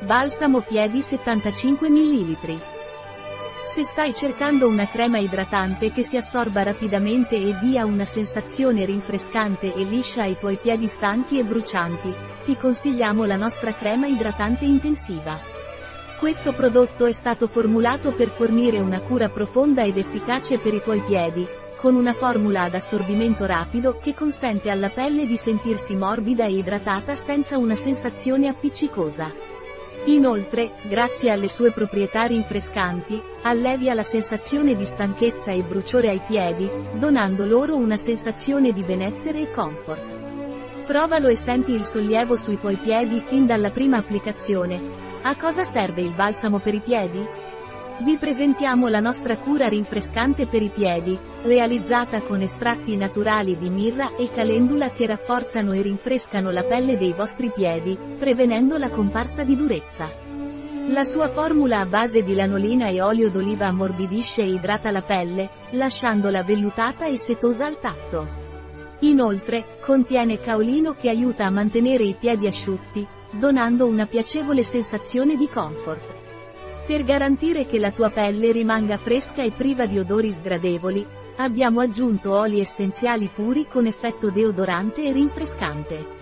Balsamo piedi 75 ml. Se stai cercando una crema idratante che si assorba rapidamente e dia una sensazione rinfrescante e liscia ai tuoi piedi stanchi e brucianti, ti consigliamo la nostra crema idratante intensiva. Questo prodotto è stato formulato per fornire una cura profonda ed efficace per i tuoi piedi, con una formula ad assorbimento rapido che consente alla pelle di sentirsi morbida e idratata senza una sensazione appiccicosa. Inoltre, grazie alle sue proprietà rinfrescanti, allevia la sensazione di stanchezza e bruciore ai piedi, donando loro una sensazione di benessere e comfort. Provalo e senti il sollievo sui tuoi piedi fin dalla prima applicazione. A cosa serve il balsamo per i piedi? Vi presentiamo la nostra cura rinfrescante per i piedi, realizzata con estratti naturali di mirra e calendula che rafforzano e rinfrescano la pelle dei vostri piedi, prevenendo la comparsa di durezza. La sua formula a base di lanolina e olio d'oliva ammorbidisce e idrata la pelle, lasciandola vellutata e setosa al tatto. Inoltre, contiene caolino che aiuta a mantenere i piedi asciutti, donando una piacevole sensazione di comfort. Per garantire che la tua pelle rimanga fresca e priva di odori sgradevoli, abbiamo aggiunto oli essenziali puri con effetto deodorante e rinfrescante.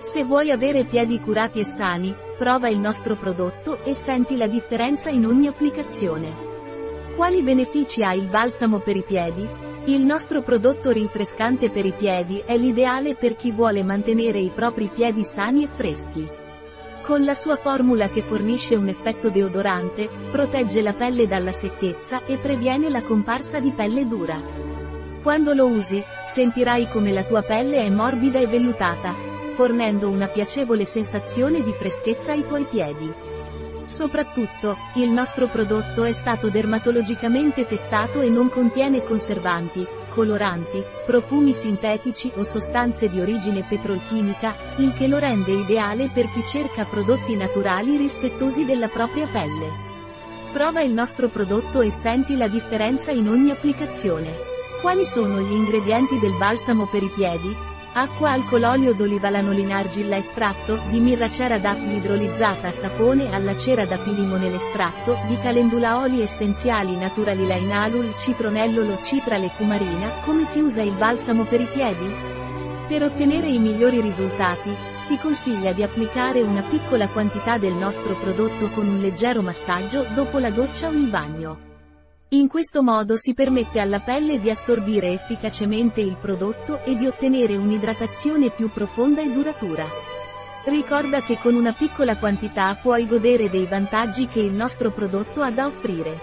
Se vuoi avere piedi curati e sani, prova il nostro prodotto e senti la differenza in ogni applicazione. Quali benefici ha il balsamo per i piedi? Il nostro prodotto rinfrescante per i piedi è l'ideale per chi vuole mantenere i propri piedi sani e freschi. Con la sua formula che fornisce un effetto deodorante, protegge la pelle dalla secchezza e previene la comparsa di pelle dura. Quando lo usi, sentirai come la tua pelle è morbida e vellutata, fornendo una piacevole sensazione di freschezza ai tuoi piedi. Soprattutto, il nostro prodotto è stato dermatologicamente testato e non contiene conservanti, coloranti, profumi sintetici o sostanze di origine petrolchimica, il che lo rende ideale per chi cerca prodotti naturali rispettosi della propria pelle. Prova il nostro prodotto e senti la differenza in ogni applicazione. Quali sono gli ingredienti del balsamo per i piedi? Acqua alcol olio d'oliva lanolina argilla estratto, di mirra cera d'api idrolizzata sapone alla cera d'api limone estratto, di calendula oli essenziali naturali lainalul citronellolo citrale cumarina, come si usa il balsamo per i piedi? Per ottenere i migliori risultati, si consiglia di applicare una piccola quantità del nostro prodotto con un leggero massaggio dopo la doccia o il bagno. In questo modo si permette alla pelle di assorbire efficacemente il prodotto e di ottenere un'idratazione più profonda e duratura. Ricorda che con una piccola quantità puoi godere dei vantaggi che il nostro prodotto ha da offrire.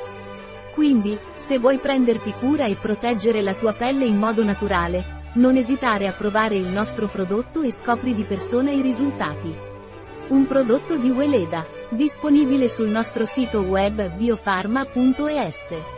Quindi, se vuoi prenderti cura e proteggere la tua pelle in modo naturale, non esitare a provare il nostro prodotto e scopri di persona i risultati. Un prodotto di Weleda, disponibile sul nostro sito web biofarma.es.